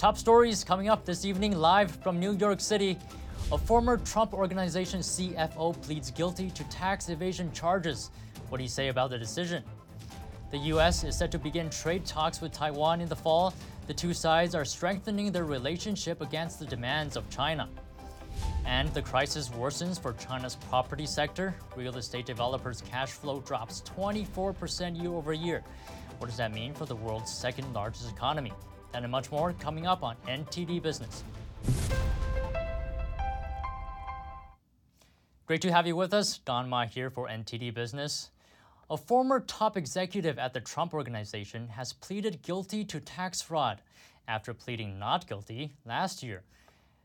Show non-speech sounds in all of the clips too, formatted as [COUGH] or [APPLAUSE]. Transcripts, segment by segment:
Top stories coming up this evening live from New York City. A former Trump Organization CFO pleads guilty to tax evasion charges. What do you say about the decision? The U.S. is set to begin trade talks with Taiwan in the fall. The two sides are strengthening their relationship against the demands of China. And the crisis worsens for China's property sector. Real estate developers' cash flow drops 24% year over year. What does that mean for the world's second largest economy? And much more coming up on NTD Business. Great to have you with us. Don Ma here for NTD Business. A former top executive at the Trump Organization has pleaded guilty to tax fraud after pleading not guilty last year.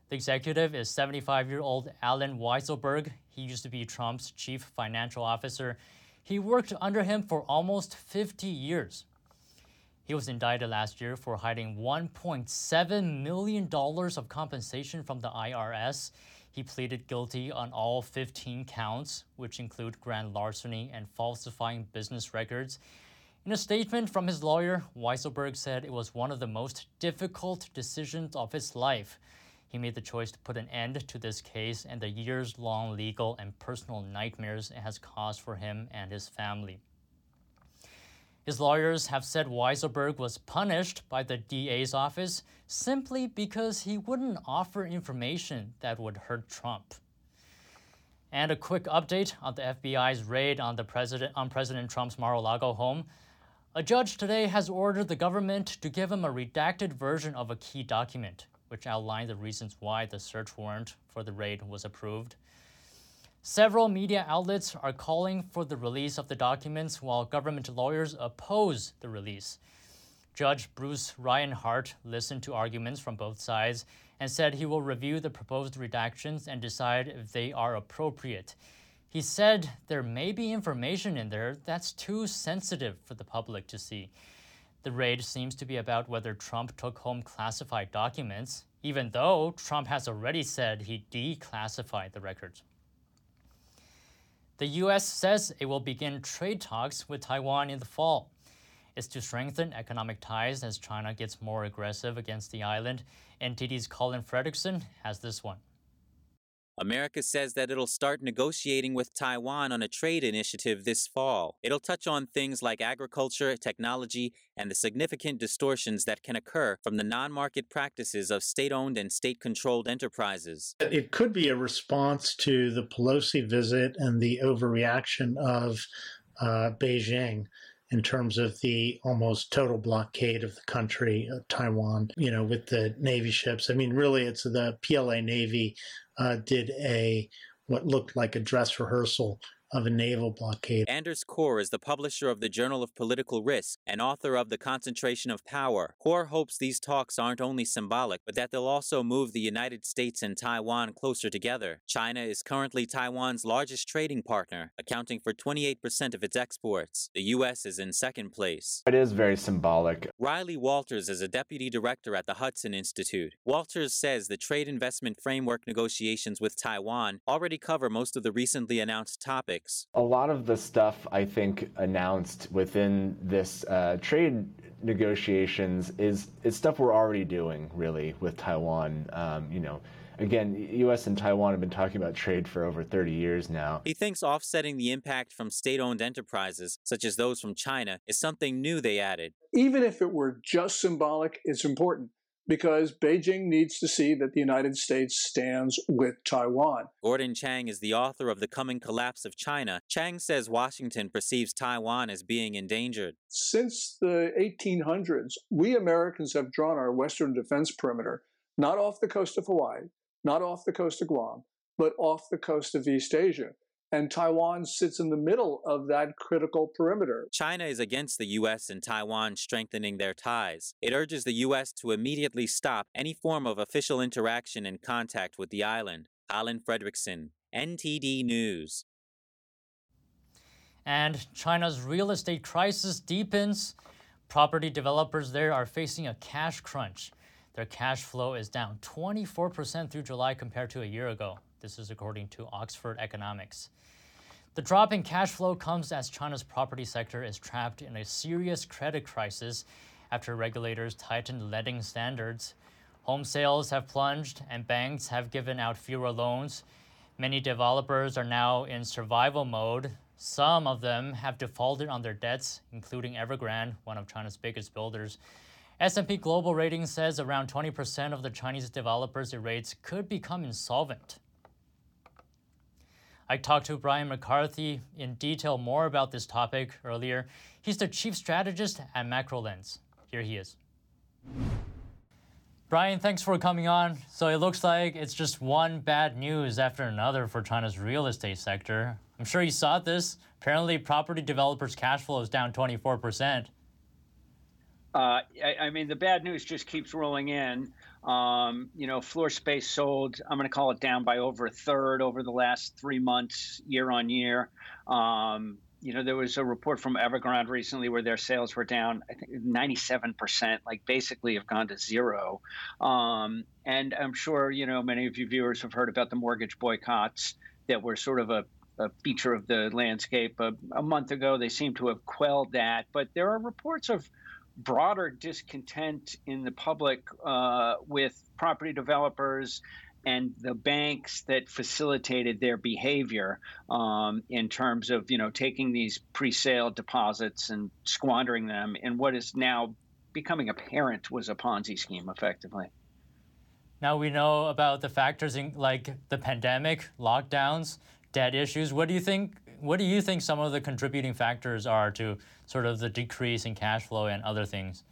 The executive is 75 year old Alan Weisselberg. He used to be Trump's chief financial officer. He worked under him for almost 50 years. He was indicted last year for hiding $1.7 million of compensation from the IRS. He pleaded guilty on all 15 counts, which include grand larceny and falsifying business records. In a statement from his lawyer, Weisselberg said it was one of the most difficult decisions of his life. He made the choice to put an end to this case and the years long legal and personal nightmares it has caused for him and his family. His lawyers have said Weisselberg was punished by the DA's office simply because he wouldn't offer information that would hurt Trump. And a quick update on the FBI's raid on the president on President Trump's Mar-a-Lago home. A judge today has ordered the government to give him a redacted version of a key document, which outlined the reasons why the search warrant for the raid was approved. Several media outlets are calling for the release of the documents while government lawyers oppose the release. Judge Bruce Reinhart listened to arguments from both sides and said he will review the proposed redactions and decide if they are appropriate. He said there may be information in there that's too sensitive for the public to see. The raid seems to be about whether Trump took home classified documents, even though Trump has already said he declassified the records. The U.S. says it will begin trade talks with Taiwan in the fall. It's to strengthen economic ties as China gets more aggressive against the island. NTD's Colin Fredericson has this one. America says that it'll start negotiating with Taiwan on a trade initiative this fall. It'll touch on things like agriculture, technology, and the significant distortions that can occur from the non market practices of state owned and state controlled enterprises. It could be a response to the Pelosi visit and the overreaction of uh, Beijing in terms of the almost total blockade of the country, uh, Taiwan, you know, with the Navy ships. I mean, really, it's the PLA Navy uh, did a what looked like a dress rehearsal of a naval blockade. Anders Corr is the publisher of the Journal of Political Risk and author of The Concentration of Power. Corr hopes these talks aren't only symbolic, but that they'll also move the United States and Taiwan closer together. China is currently Taiwan's largest trading partner, accounting for 28% of its exports. The U.S. is in second place. It is very symbolic. Riley Walters is a deputy director at the Hudson Institute. Walters says the trade investment framework negotiations with Taiwan already cover most of the recently announced topics topics? A lot of the stuff I think announced within this uh, trade negotiations is is stuff we're already doing really with Taiwan. Um, you know. Again, U.S. and Taiwan have been talking about trade for over 30 years now. He thinks offsetting the impact from state owned enterprises, such as those from China, is something new they added. Even if it were just symbolic, it's important because Beijing needs to see that the United States stands with Taiwan. Gordon Chang is the author of The Coming Collapse of China. Chang says Washington perceives Taiwan as being endangered. Since the 1800s, we Americans have drawn our Western defense perimeter not off the coast of Hawaii, not off the coast of Guam, but off the coast of East Asia and Taiwan sits in the middle of that critical perimeter. China is against the U.S. and Taiwan strengthening their ties. It urges the U.S. to immediately stop any form of official interaction and contact with the island. Alan Fredericson, NTD News. And China's real estate crisis deepens. Property developers there are facing a cash crunch. Their cash flow is down 24% through July compared to a year ago. This is according to Oxford Economics. The drop in cash flow comes as China's property sector is trapped in a serious credit crisis after regulators tightened lending standards. Home sales have plunged and banks have given out fewer loans. Many developers are now in survival mode. Some of them have defaulted on their debts, including Evergrande, one of China's biggest builders. S&P Global Ratings says around 20% of the Chinese developers rates could become insolvent. I talked to Brian McCarthy in detail more about this topic earlier. He's the chief strategist at MacroLens. Here he is. Brian, thanks for coming on. So it looks like it's just one bad news after another for China's real estate sector. I'm sure you saw this. Apparently, property developers' cash flow is down 24%. Uh, I, I, mean, the bad news just keeps rolling in. Um, you know, floor space sold, I'm going to call it down by over a third over the last three months, year on year. Um, you know, there was a report from Evergrande recently where their sales were down, I think, 97%, like basically have gone to zero. Um, and I'm sure, you know, many of you viewers have heard about the mortgage boycotts that were sort of a, a feature of the landscape a, a month ago. They seem to have quelled that. But there are reports of broader discontent in the public uh, with property developers and the banks that facilitated their behavior um, in terms of you know taking these pre-sale deposits and squandering them in what is now becoming apparent was a Ponzi scheme, effectively. Now we know about the factors in like the pandemic, lockdowns, debt issues. What do you think what do you think some of the contributing factors are to sort of the decrease in cash flow and other things?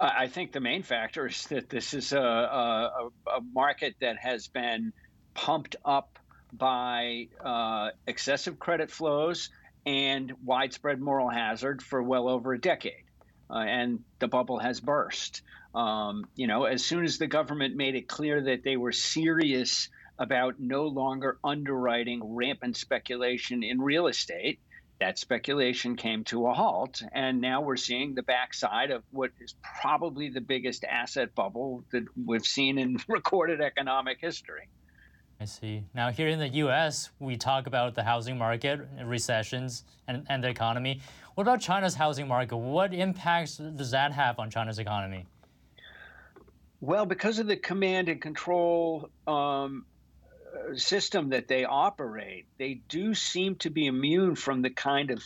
I think the main factor is that this is a, a, a market that has been pumped up by uh, excessive credit flows and widespread moral hazard for well over a decade. Uh, and the bubble has burst. Um, you know, as soon as the government made it clear that they were serious about no longer underwriting rampant speculation in real estate. That speculation came to a halt, and now we're seeing the backside of what is probably the biggest asset bubble that we've seen in [LAUGHS] recorded economic history. I see. Now, here in the US, we talk about the housing market, recessions, and, and the economy. What about China's housing market? What impacts does that have on China's economy? Well, because of the command and control um, system that they operate, they do seem to be immune from the kind of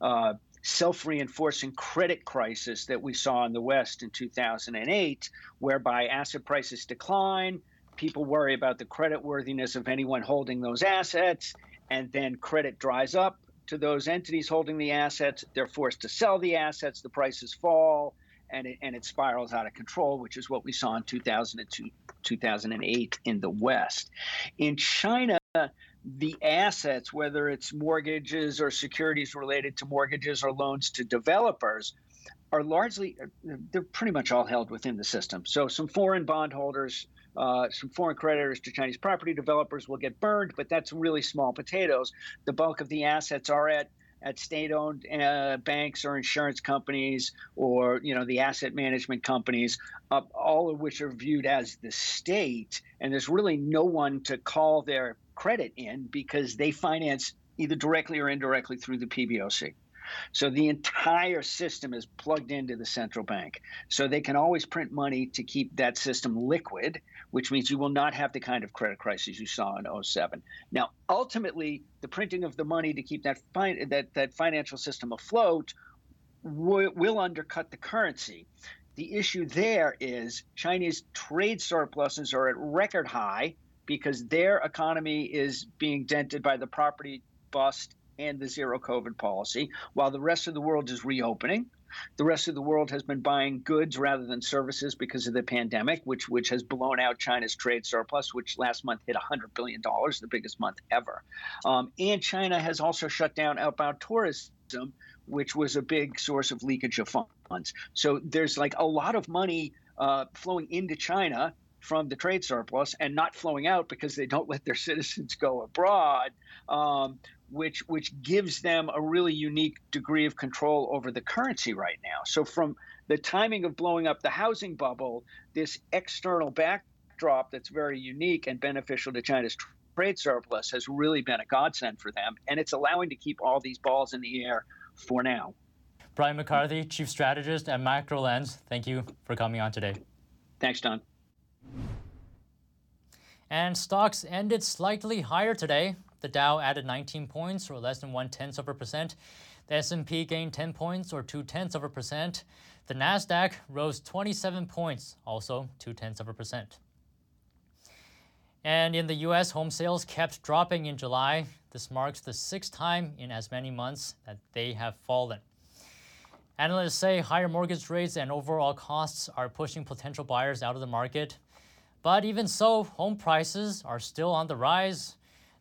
uh, self reinforcing credit crisis that we saw in the West in 2008, whereby asset prices decline, people worry about the credit worthiness of anyone holding those assets, and then credit dries up to those entities holding the assets. They're forced to sell the assets, the prices fall, and it, and it spirals out of control, which is what we saw in 2002, 2008 in the West. In China, the assets, whether it's mortgages or securities related to mortgages or loans to developers, are largely, they're pretty much all held within the system. So some foreign bondholders, uh, some foreign creditors to Chinese property developers will get burned, but that's really small potatoes. The bulk of the assets are at at state-owned uh, banks or insurance companies or you know the asset management companies, uh, all of which are viewed as the state, and there's really no one to call their credit in because they finance either directly or indirectly through the PBOC. So the entire system is plugged into the central bank. So they can always print money to keep that system liquid, which means you will not have the kind of credit crisis you saw in 07. Now, ultimately, the printing of the money to keep that that that financial system afloat w- will undercut the currency. The issue there is Chinese trade surpluses are at record high because their economy is being dented by the property bust and the zero COVID policy, while the rest of the world is reopening. The rest of the world has been buying goods rather than services because of the pandemic, which which has blown out China's trade surplus, which last month hit 100 billion dollars, the biggest month ever. Um, and China has also shut down outbound tourism, which was a big source of leakage of funds. So there's like a lot of money uh, flowing into China from the trade surplus and not flowing out because they don't [LAUGHS] let their citizens go abroad, um, which which gives them a really unique degree of control over the currency right now. So from the timing of blowing up the housing bubble, this external backdrop that's very unique and beneficial to China's trade surplus has really been a godsend for them, and it's allowing to keep all these balls in the air for now. Brian McCarthy, Chief Strategist at MacroLens, thank you for coming on today. Thanks, Don. And stocks ended slightly higher today. The Dow added 19 points, or less than one tenth of a percent. The S&P gained 10 points, or two tenths of a percent. The Nasdaq rose 27 points, also two tenths of a percent. And in the U.S., home sales kept dropping in July. This marks the sixth time in as many months that they have fallen. Analysts say higher mortgage rates and overall costs are pushing potential buyers out of the market. But even so, home prices are still on the rise.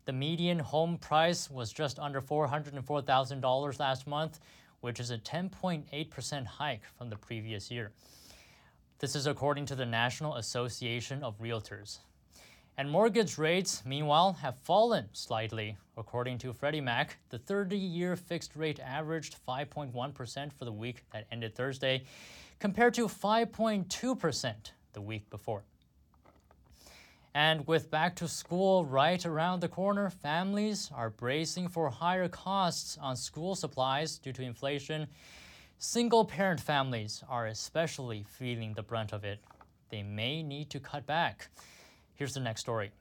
The median home price was just under $404,000 last month, which is a 10.8% hike from the previous year. This is according to the National Association of Realtors. And mortgage rates, meanwhile, have fallen slightly. According to Freddie Mac, the 30 year fixed rate averaged 5.1% for the week that ended Thursday, compared to 5.2% the week before. And with back to school right around the corner, families are bracing for higher costs on school supplies due to inflation. Single parent families are especially feeling the brunt of it. They may need to cut back. Here's the next story.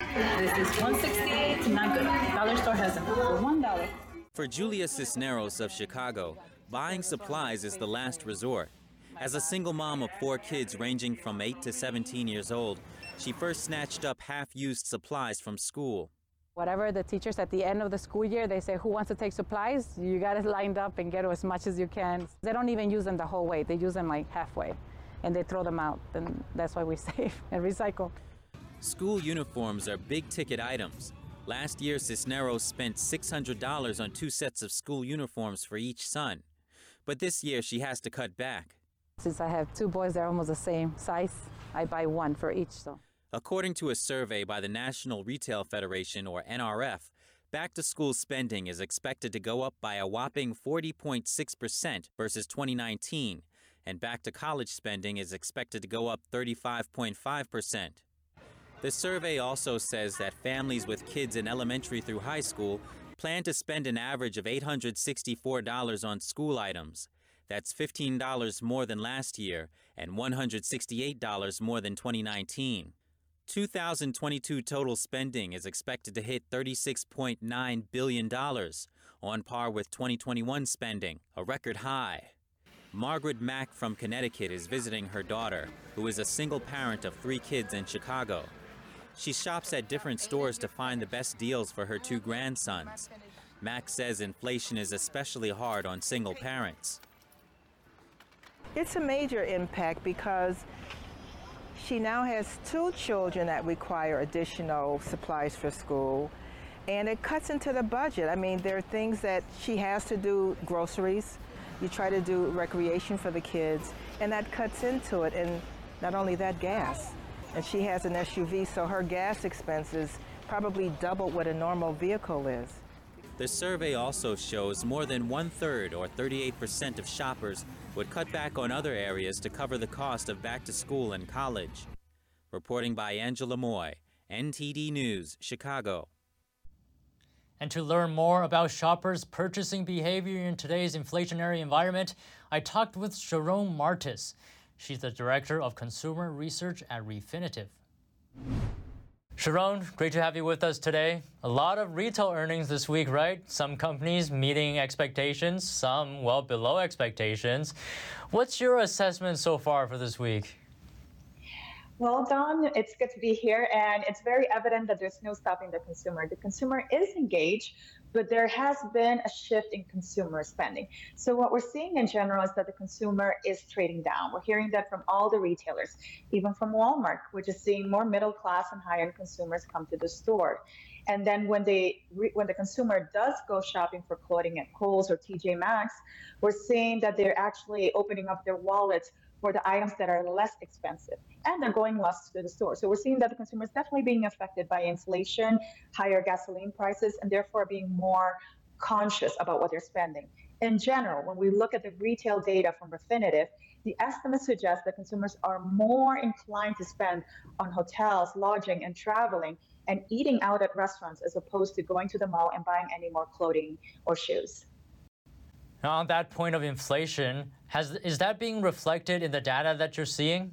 This is 168 not good. Dollar store has them for $1. For Julia Cisneros of Chicago, buying supplies is the last resort. As a single mom of four kids ranging from 8 to 17 years old, she first snatched up half-used supplies from school. Whatever the teachers at the end of the school year, they say, who wants to take supplies? You got it lined up and get as much as you can. They don't even use them the whole way. They use them like halfway and they throw them out. And that's why we [LAUGHS] save and recycle. School uniforms are big ticket items. Last year, Cisneros spent $600 on two sets of school uniforms for each son. But this year, she has to cut back. Since I have two boys, they're almost the same size. I buy one for each, so. According to a survey by the National Retail Federation, or NRF, back to school spending is expected to go up by a whopping 40.6% versus 2019, and back to college spending is expected to go up 35.5%. The survey also says that families with kids in elementary through high school plan to spend an average of $864 on school items. That's $15 more than last year and $168 more than 2019. 2022 total spending is expected to hit $36.9 billion, on par with 2021 spending, a record high. Margaret Mack from Connecticut is visiting her daughter, who is a single parent of three kids in Chicago. She shops at different stores to find the best deals for her two grandsons. Mack says inflation is especially hard on single parents. It's a major impact because she now has two children that require additional supplies for school, and it cuts into the budget. I mean, there are things that she has to do groceries, you try to do recreation for the kids, and that cuts into it, and not only that, gas and she has an SUV, so her gas expenses probably double what a normal vehicle is. The survey also shows more than one third, or 38% of shoppers, would cut back on other areas to cover the cost of back to school and college. Reporting by Angela Moy, NTD News, Chicago. And to learn more about shoppers' purchasing behavior in today's inflationary environment, I talked with Jharonne Martis. She's the Director of Consumer Research at Refinitiv. Jharonne, great to have you with us today. A lot of retail earnings this week, right? Some companies meeting expectations, some well below expectations. What's your assessment so far for this week? Well, Don, it's good to be here, and it's very evident that there's no stopping the consumer. The consumer is engaged, but there has been a shift in consumer spending. So what we're seeing in general is that the consumer is trading down. We're hearing that from all the retailers, even from Walmart, which is seeing more middle class and high end consumers come to the store. And then when they when the consumer does go shopping for clothing at Kohl's or TJ Maxx, we're seeing that they're actually opening up their wallets for the items that are less expensive and they're going less to the store. So we're seeing that the consumer is definitely being affected by inflation, higher gasoline prices, and therefore being more conscious about what they're spending. In general, when we look at the retail data from Refinitiv, the estimates suggest that consumers are more inclined to spend on hotels, lodging, and traveling and eating out at restaurants as opposed to going to the mall and buying any more clothing or shoes. Now, on that point of inflation, has is that being reflected in the data that you're seeing?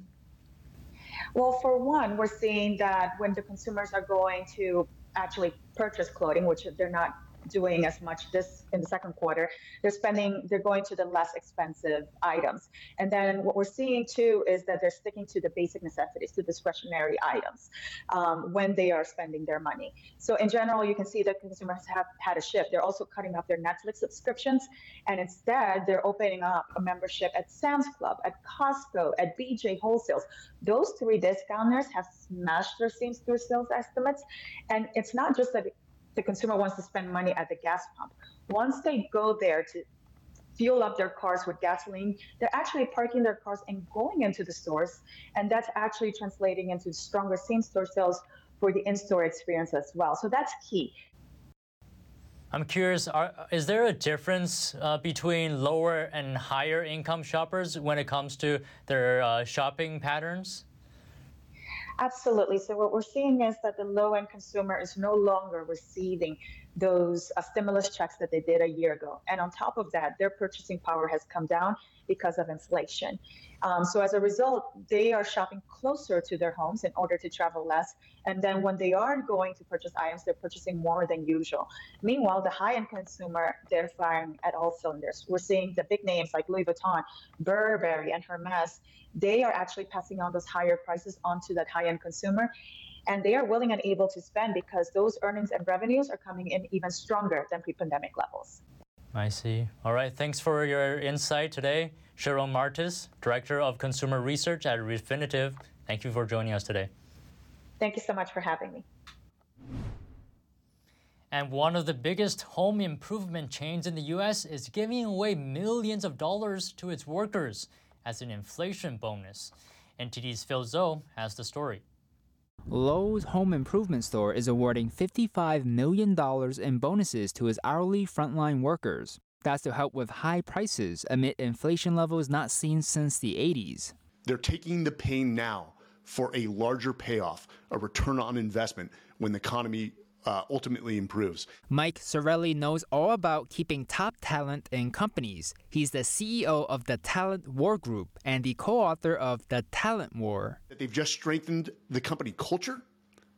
Well, for one, we're seeing that when the consumers are going to actually purchase clothing, which they're not doing as much this in the second quarter. They're spending, they're going to the less expensive items. And then what we're seeing too is that they're sticking to the basic necessities, to discretionary items um, when they are spending their money. So in general, you can see that consumers have had a shift. They're also cutting off their Netflix subscriptions, and instead they're opening up a membership at Sam's Club, at Costco, at BJ Wholesales. Those three discounters have smashed their same-store sales estimates, and it's not just that the consumer wants to spend money at the gas pump. Once they go there to fuel up their cars with gasoline, they're actually parking their cars and going into the stores. And that's actually translating into stronger same store sales for the in store experience as well. So that's key. I'm curious, are, is there a difference uh, between lower and higher income shoppers when it comes to their uh, shopping patterns? Absolutely. So what we're seeing is that the low-end consumer is no longer receiving those uh, stimulus checks that they did a year ago. And on top of that, their purchasing power has come down because of inflation. Um, so as a result, they are shopping closer to their homes in order to travel less. And then when they are going to purchase items, they're purchasing more than usual. Meanwhile, the high-end consumer, they're firing at all cylinders. We're seeing the big names like Louis Vuitton, Burberry, and Hermes. They are actually passing on those higher prices onto that high-end consumer and they are willing and able to spend because those earnings and revenues are coming in even stronger than pre-pandemic levels. I see. All right. Thanks for your insight today, Jharonne Martis, Director of Consumer Research at Refinitiv. Thank you for joining us today. Thank you so much for having me. And one of the biggest home improvement chains in the U.S. is giving away millions of dollars to its workers as an inflation bonus. NTD's Phil Zhou has the story. Lowe's Home Improvement Store is awarding $55 million in bonuses to its hourly frontline workers. That's to help with high prices amid inflation levels not seen since the 80s. They're taking the pain now for a larger payoff, a return on investment when the economy uh, ultimately improves. Mike Sarraille knows all about keeping top talent in companies. He's the CEO of the Talent War Group and the co author of The Talent War. They've just strengthened the company culture,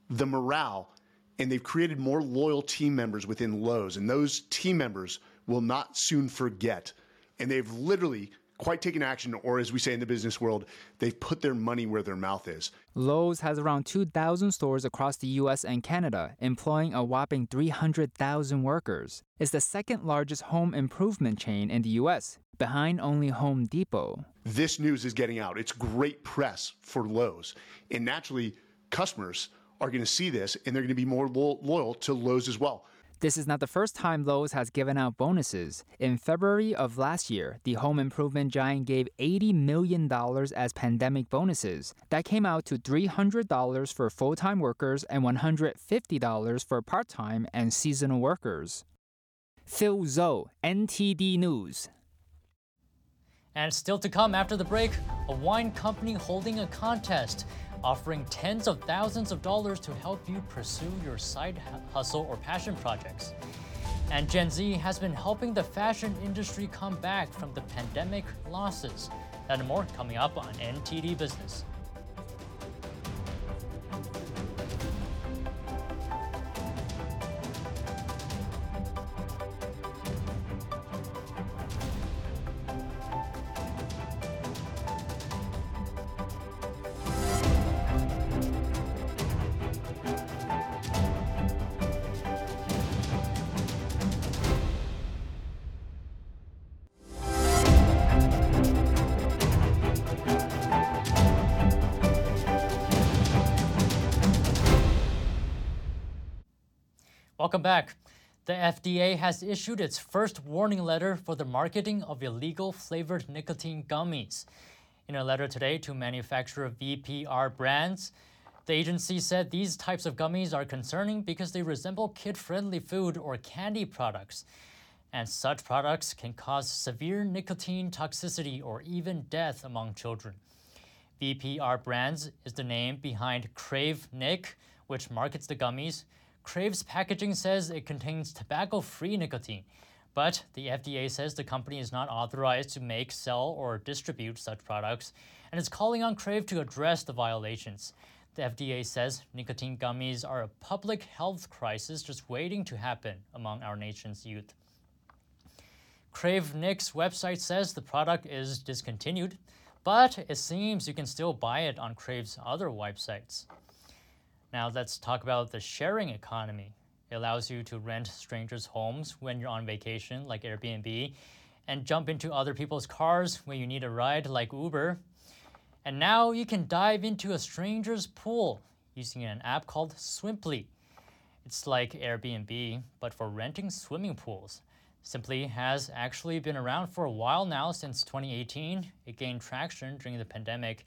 the morale, and they've created more loyal team members within Lowe's. And those team members will not soon forget. And they've literally quite taken action, or as we say in the business world, they've put their money where their mouth is. Lowe's has around 2,000 stores across the U.S. and Canada, employing a whopping 300,000 workers. It's the second largest home improvement chain in the U.S., behind only Home Depot. This news is getting out. It's great press for Lowe's. And naturally, customers are going to see this and they're going to be more loyal to Lowe's as well. This is not the first time Lowe's has given out bonuses. In February of last year, the home improvement giant gave $80 million as pandemic bonuses. That came out to $300 for full time workers and $150 for part time and seasonal workers. Phil Zhou, NTD News. And still to come after the break, a wine company holding a contest offering tens of thousands of dollars to help you pursue your side hustle or passion projects. And Gen Z has been helping the fashion industry come back from the pandemic losses. That and more coming up on NTD Business. Welcome back. The FDA has issued its first warning letter for the marketing of illegal flavored nicotine gummies. In a letter today to manufacturer VPR Brands, the agency said these types of gummies are concerning because they resemble kid friendly food or candy products. And such products can cause severe nicotine toxicity or even death among children. VPR Brands is the name behind Crave Nic, which markets the gummies. Crave's packaging says it contains tobacco free nicotine. But the FDA says the company is not authorized to make, sell, or distribute such products, and is calling on Crave to address the violations. The FDA says nicotine gummies are a public health crisis just waiting to happen among our nation's youth. Crave Nic's website says the product is discontinued, but it seems you can still buy it on Crave's other websites. Now let's talk about the sharing economy. It allows you to rent strangers' homes when you're on vacation, like Airbnb, and jump into other people's cars when you need a ride, like Uber. And now you can dive into a stranger's pool using an app called Swimply. It's like Airbnb, but for renting swimming pools. Swimply has actually been around for a while now since 2018. It gained traction during the pandemic.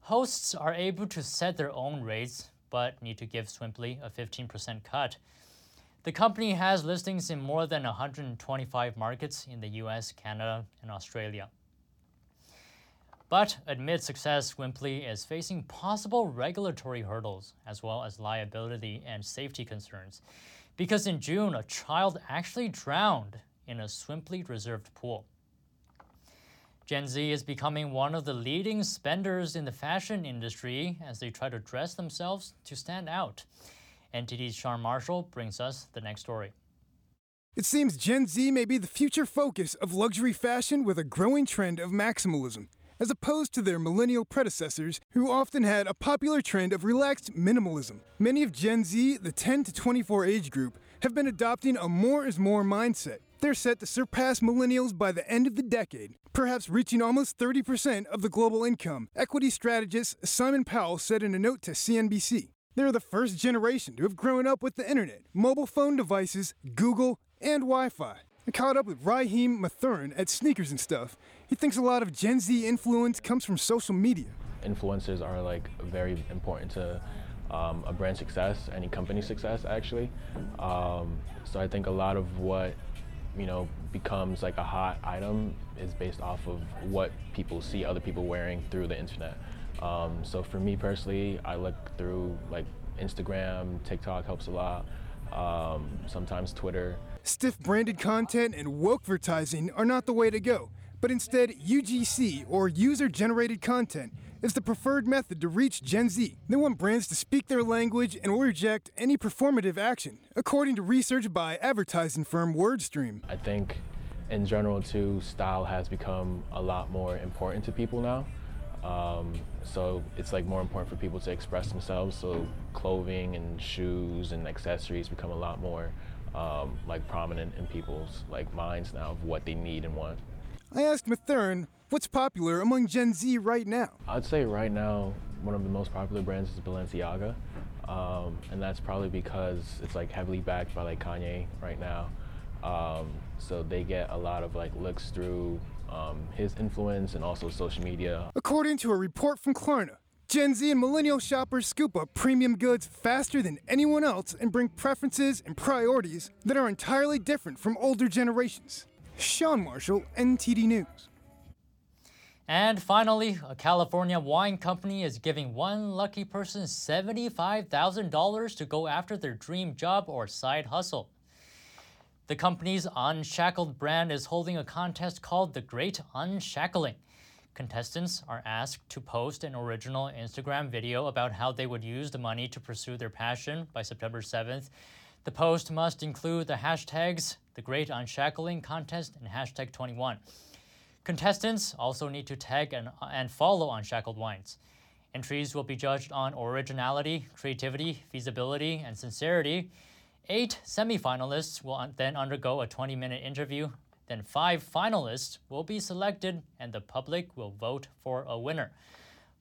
Hosts are able to set their own rates, but need to give Swimply a 15% cut. The company has listings in more than 125 markets in the US, Canada, and Australia. But amid success, Swimply is facing possible regulatory hurdles as well as liability and safety concerns. Because in June, a child actually drowned in a Swimply reserved pool. Gen Z is becoming one of the leading spenders in the fashion industry as they try to dress themselves to stand out. NTD's Sean Marshall brings us the next story. It seems Gen Z may be the future focus of luxury fashion with a growing trend of maximalism, as opposed to their millennial predecessors who often had a popular trend of relaxed minimalism. Many of Gen Z, the 10 to 24 age group, have been adopting a more is more mindset. They're set to surpass millennials by the end of the decade, perhaps reaching almost 30% of the global income, equity strategist Simon Powell said in a note to CNBC. They're the first generation to have grown up with the internet, mobile phone devices, Google, and Wi Fi. I caught up with Raheem Mathurin at Sneakers and Stuff. He thinks a lot of Gen Z influence comes from social media. Influencers are like very important to um, a brand success, any company success actually. Um, so I think a lot of what you know becomes like a hot item is based off of what people see other people wearing through the internet. Um, so for me personally, I look through like Instagram, TikTok helps a lot. Um, sometimes Twitter. Stiff branded content and woke advertising are not the way to go, but instead UGC or user generated content is the preferred method to reach Gen Z. They want brands to speak their language and will reject any performative action, according to research by advertising firm WordStream. I think in general too, style has become a lot more important to people now. Um, so it's like more important for people to express themselves. So clothing and shoes and accessories become a lot more um, like prominent in people's like minds now of what they need and want. I asked Mathurin what's popular among Gen Z right now. I'd say right now one of the most popular brands is Balenciaga, um, and that's probably because it's like heavily backed by like Kanye right now. Um, so they get a lot of like looks through um, his influence and also social media. According to a report from Klarna, Gen Z and millennial shoppers scoop up premium goods faster than anyone else and bring preferences and priorities that are entirely different from older generations. Sean Marshall, NTD News. And finally, a California wine company is giving one lucky person $75,000 to go after their dream job or side hustle. The company's Unshackled brand is holding a contest called The Great Unshackling. Contestants are asked to post an original Instagram video about how they would use the money to pursue their passion by September 7th. The post must include the hashtags The Great Unshackling Contest and hashtag 21. Contestants also need to tag and, and follow Unshackled Wines. Entries will be judged on originality, creativity, feasibility, and sincerity. Eight semifinalists will then undergo a 20 minute interview. Then five finalists will be selected, and the public will vote for a winner.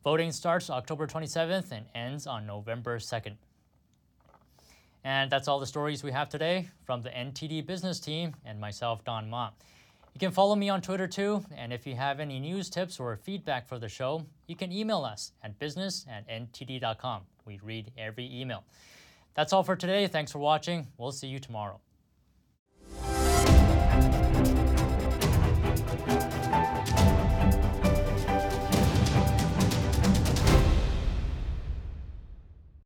Voting starts October 27th and ends on November 2nd. And that's all the stories we have today from the NTD business team and myself, Don Ma. You can follow me on Twitter too, and if you have any news tips or feedback for the show, you can email us at business at ntd.com. We read every email. That's all for today. Thanks for watching. We'll see you tomorrow.